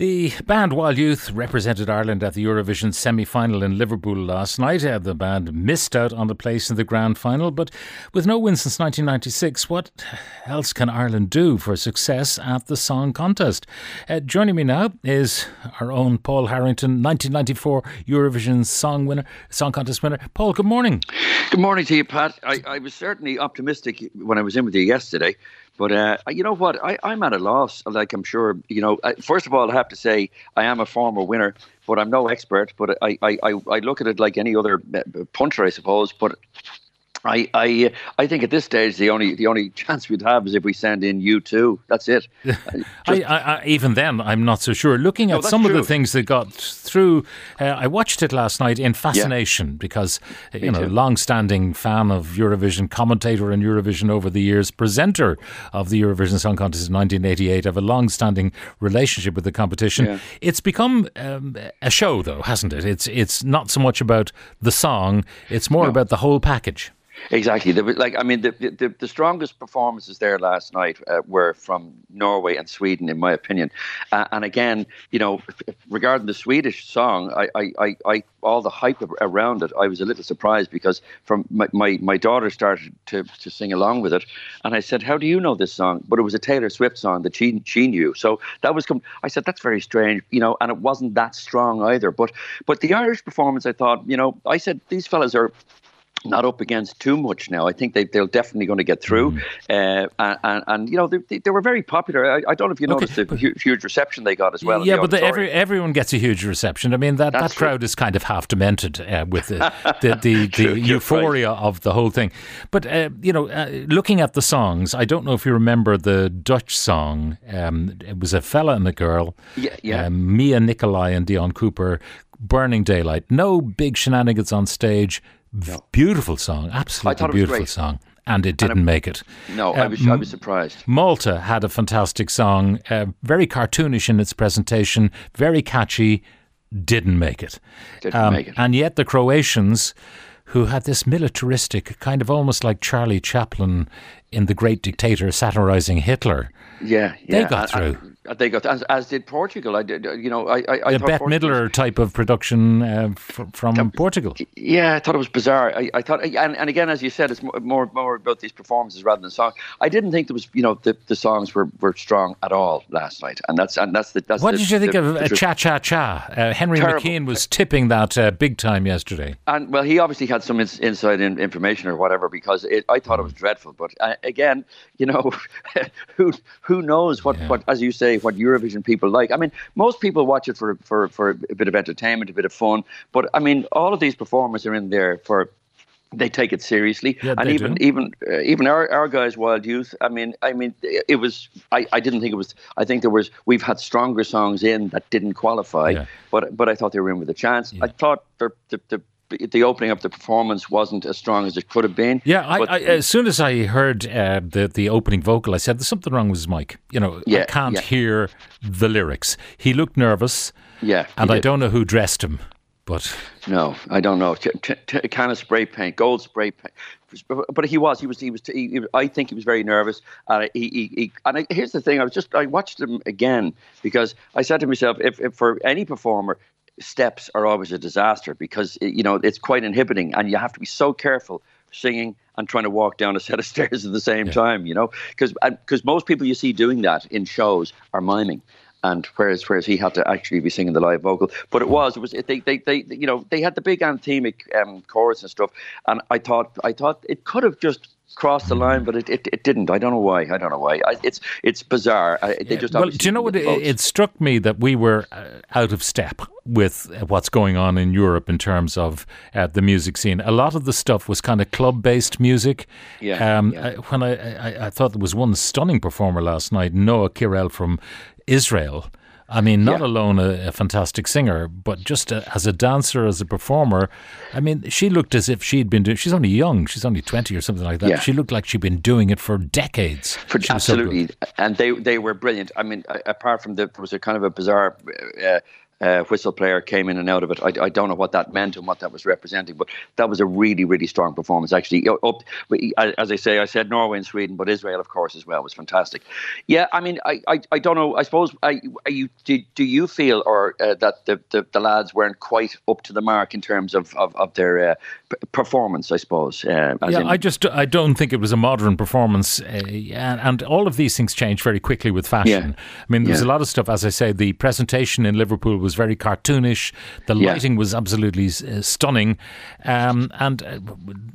The band Wild Youth represented Ireland at the Eurovision semi final in Liverpool last night. Uh, the band missed out on the place in the grand final, but with no win since 1996, what else can Ireland do for success at the song contest? Uh, joining me now is our own Paul Harrington, 1994 Eurovision song winner, song contest winner. Paul, good morning. Good morning to you, Pat. I, I was certainly optimistic when I was in with you yesterday, but uh, you know what? I, I'm at a loss. Like I'm sure, you know. Uh, first of all, I have to say I am a former winner, but I'm no expert. But I, I, I, I look at it like any other uh, punter, I suppose. But I, I, I think at this stage the only the only chance we'd have is if we send in U2. That's it. Uh, I, I, I, even then, I'm not so sure. Looking at that's some of the things that got through, uh, I watched it last night in fascination because, uh, you know, too. long-standing fan of Eurovision, commentator in Eurovision over the years, presenter of the Eurovision Song Contest in 1988, have a long-standing relationship with the competition. Yeah. It's become um, a show, though, hasn't it? It's it's not so much about the song; it's more about the whole package. Exactly. Was, like I mean, the, the the strongest performances there last night uh, were from Norway and Sweden, in my opinion. Uh, and again, you know, regarding the Swedish song, I, I, I, I all the hype around it, I was a little surprised because from my, my, my daughter started to, to sing along with it, and I said, "How do you know this song?" But it was a Taylor Swift song that she she knew. So that was. Com- I said, "That's very strange," you know, and it wasn't that strong either. But but the Irish performance, I thought, you know, I said these fellas are not up against too much now. I think they, they're definitely going to get through. Uh, and, and, and, you know, they, they were very popular. I, I don't know if you noticed the hu- huge reception they got as well. yeah, the but the, every, everyone gets a huge reception. I mean, that, that true. crowd is kind of half demented uh, with the, the, the, the True, you're euphoria of the whole thing. But, uh, you know, uh, looking at the songs, I don't know if you remember the Dutch song. Um, it was a fella and a girl. Yeah, yeah. Um, Mia Nicolai and Dion Cooper, Burning Daylight. No big shenanigans on stage. Beautiful song. Absolutely thought it was beautiful song. And it didn't make it. no, I Um, was, I was surprised. Malta had a fantastic song, uh, very cartoonish in its presentation, very catchy, didn't make it. Um, Didn't make it. And yet the Croatians, who had this militaristic, kind of almost like Charlie Chaplin in The Great Dictator satirizing Hitler, Yeah, they got and- through. and they got as, as did Portugal. I did, you know, I, I, I a Bette Midler type of production uh, fr- from Portugal. Yeah, I thought it was bizarre. I, I thought, and, and again, as you said, it's more, more about these performances rather than songs. I didn't think there was, you know, the, the songs were, were strong at all last night, and that's and that's the that's. What the, did you think the- of the uh. Cha Cha Cha? Uh, Henry Terrible. McKean was tipping that uh, big time yesterday. And well, he obviously had some ins- inside in, information or whatever because it, I thought it was dreadful. But uh, again, you know, who who knows what, what as you say what Eurovision people like? I mean, most people watch it for for for a bit of entertainment, a bit of fun. But I mean, all of these performers are in there for. They take it seriously, Yeah, and they even do. even uh, even our, our guys, Wild Youth. I mean, I mean, it was. I, I didn't think it was. I think there was. We've had stronger songs in that didn't qualify, Yeah. but but I thought they were in with a chance. I thought the the, the the opening of the performance wasn't as strong as it could have been. Yeah, I, I, as soon as I heard uh, the the opening vocal, I said there's something wrong with his mic. You know, I Yeah, can't yeah. hear the lyrics. He looked nervous, yeah, and I did. don't know who dressed him, but No, I don't know. T- t- can of spray paint, gold spray paint. But he was. He was. He was. He, he- I think he was very nervous. And he. he, he and I, here's the thing. I was just. I watched him again because I said to myself, if, if for any performer, steps are always a disaster because you know it's quite inhibiting, and you have to be so careful singing and trying to walk down a set of stairs at the same time. You know, because because uh, most people you see doing that in shows are miming and whereas whereas he had to actually be singing the live vocal. But it was it was they they, they you know they had the big anthemic um, chorus and stuff, and I thought I thought it could have just crossed the line, but it, it, it didn't. I don't know why. I don't know why. I, it's it's bizarre. I, they just well, do you know what? It, it struck me that we were uh, out of step with uh, what's going on in Europe in terms of uh, the music scene. A lot of the stuff was kind of club-based music. Yeah, Um, yeah. I, when I, I I thought there was one stunning performer last night, Noa Kirel from Israel. I mean, not Yeah. alone a, a fantastic singer, but just a, as a dancer, as a performer. I mean, she looked as if she'd been doing. She's only young. She's only twenty or something like that. Yeah. She looked like she'd been doing it for decades. For- was so absolutely, and they they were brilliant. I mean, apart from the there was a kind of a bizarre. Uh, uh, whistle player came in and out of it. I, I, don't know what that meant and what that was representing, but that was a really, really strong performance. Actually, up, as I say, I said Norway and Sweden, but Israel, of course, as well was fantastic. Yeah, I mean, I, I, I don't know. I suppose, I, you do, do you feel or uh, that the, the, the, lads weren't quite up to the mark in terms of of, of their uh, performance? I suppose. Uh, yeah, in, I just I don't think it was a modern performance, uh, and, and, all of these things change very quickly with fashion. Yeah. I mean, there's yeah. a lot of stuff. As I say, the presentation in Liverpool was very cartoonish. The lighting yeah. was absolutely uh, stunning, um, and uh,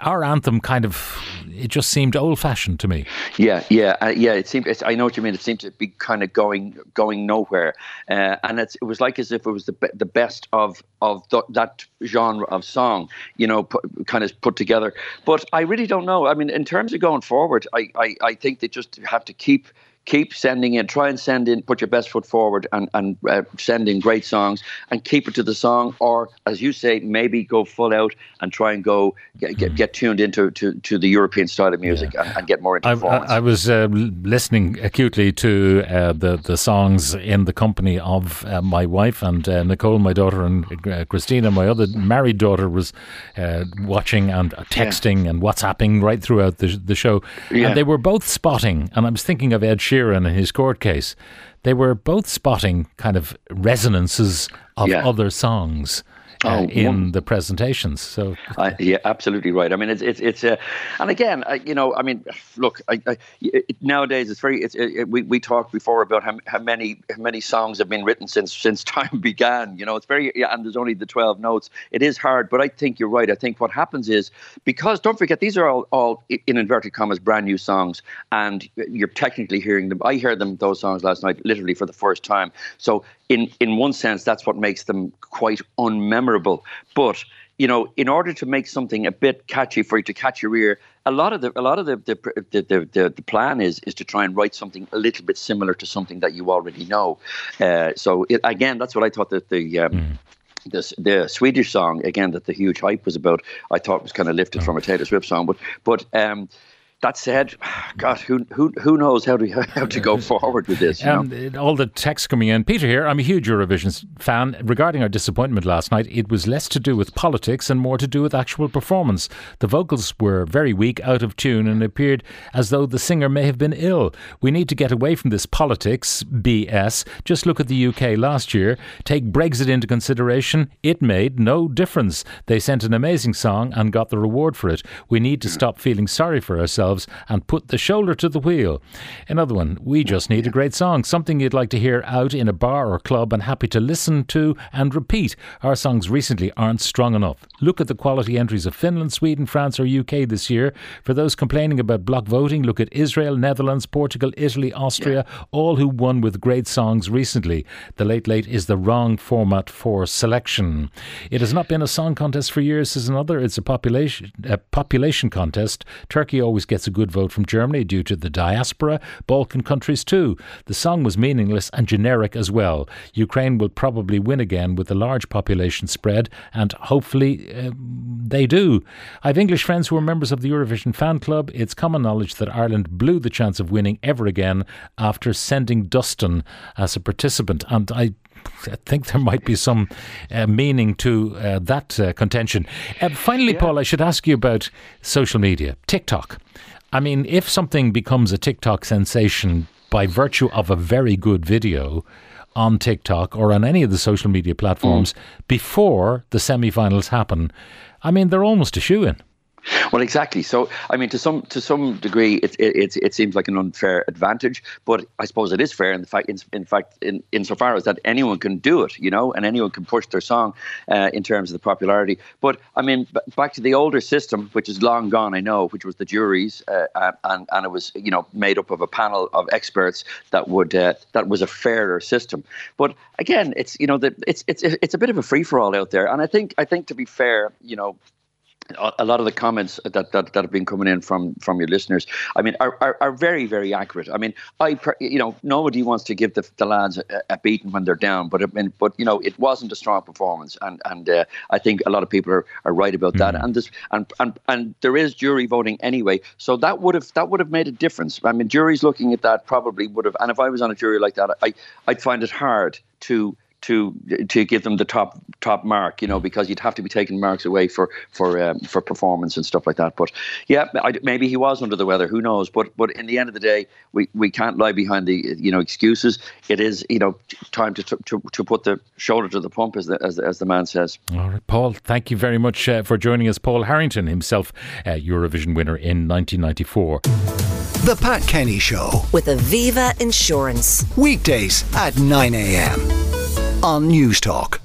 our anthem kind of it just seemed old fashioned to me. Yeah, yeah, uh, yeah. It seemed. I know what you mean. It seemed to be kind of going going nowhere, uh, and it was like as if it was the the best of of th- that genre of song, you know, put, kind of put together. But I really don't know. I mean, in terms of going forward, I I, I think they just have to keep keep sending in, try and send in, put your best foot forward and, and uh, send in great songs and keep it to the song. Or, as you say, maybe go full out and try and go get, get, get tuned into to, to the European style of music yeah. and, and, get more into performance. I, I was uh, listening acutely to uh, the, the songs in the company of uh, my wife and uh, Nicole, my daughter, and uh, Christina, my other married daughter, was watching and texting yeah. and WhatsApping right throughout the, the show. Yeah. And they were both spotting, and I was thinking of Ed Sheeran Sheeran in his court case, they were both spotting kind of resonances of yeah. other songs uh, oh, in one, the presentations. So uh, yeah, absolutely right. I mean, it's it's it's uh, and again, uh, you know, I mean, look, I, I, it, nowadays it's very. It's, it, we we talked before about how, how many how many songs have been written since since time began. You know, it's very yeah, and there's only the twelve notes. It is hard, but I think you're right. I think what happens is because don't forget these are all all in inverted commas brand new songs, and you're technically hearing them. I heard them those songs last night, literally for the first time. So in in one sense, that's what makes them quite unmemorable. But you know, in order to make something a bit catchy for you to catch your ear, a lot of the a lot of the the, the, the, the plan is is to try and write something a little bit similar to something that you already know. Uh, so it, again, that's what I thought that the. Um, mm. The, the Swedish song again that the huge hype was about, I thought was kind of lifted oh. from a Taylor Swift song, but but um, that said, God, who who who knows how to how to go forward with this? And uh, all the text coming in. Peter here. I'm a huge Eurovision fan. Regarding our disappointment last night, it was less to do with politics and more to do with actual performance. The vocals were very weak, out of tune, and appeared as though the singer may have been ill. We need to get away from this politics BS. Just look at the UK last year. Take Brexit into consideration. It made no difference. They sent an amazing song and got the reward for it. We need to mm-hmm. stop feeling sorry for ourselves ourselves and put the shoulder to the wheel. Another one, we just need a great song, something you'd like to hear out in a bar or club and happy to listen to and repeat. Our songs recently aren't strong enough. Look at the quality entries of Finland, Sweden, France, or UK this year. For those complaining about block voting, look at Israel, Netherlands, Portugal, Italy, Austria, all who won with great songs recently. The Late Late is the wrong format for selection. It has not been a song contest for years, says another. It's a population a population contest. Turkey always gets gets a good vote from Germany due to the diaspora, Balkan countries too. The song was meaningless and generic as well. Ukraine will probably win again with a large population spread, and hopefully uh, they do. I have English friends who are members of the Eurovision fan club. It's common knowledge that Ireland blew the chance of winning ever again after sending Dustin as a participant, and I I think there might be some uh, meaning to uh, that uh, contention. Uh, finally, yeah. Paul, I should ask you about social media, TikTok. I mean, if something becomes a TikTok sensation by virtue of a very good video on TikTok or on any of the social media platforms mm. before the semi finals happen, I mean, they're almost a shoe in. Well, exactly. So, I mean, to some to some degree, it it, it seems like an unfair advantage, but I suppose it is fair in the fact, in, in fact, in insofar as that anyone can do it, you know, and anyone can push their song uh, in terms of the popularity. But I mean, b- back to the older system, which is long gone, I know, which was the juries, uh, uh, and and it was you know made up of a panel of experts that would uh, that was a fairer system. But again, it's you know it's it's it's a bit of a free for all out there, and I think I think to be fair, you know a lot of the comments that, that, that have been coming in from from your listeners, I mean, are, are, are very very accurate. I mean, I you know nobody wants to give the, the lads a, a beating when they're down, but I mean, but you know it wasn't a strong performance, and and uh, I think a lot of people are, are right about that. Mm. And this and, and and there is jury voting anyway, so that would have that would have made a difference. I mean, juries looking at that probably would have, and if I was on a jury like that, I I'd find it hard to to to give them the top top mark, you know, because you'd have to be taking marks away for for um, for performance and stuff like that. But yeah, I, maybe he was under the weather. Who knows? But but in the end of the day, we, we can't lie behind the you know excuses. It is you know time to to, to put the shoulder to the pump, as the as, as the man says. All right, Paul. Thank you very much uh, for joining us, Paul Harrington himself, uh, Eurovision winner in 1994. The Pat Kenny Show with Aviva Insurance. weekdays at 9 a.m. on News Talk.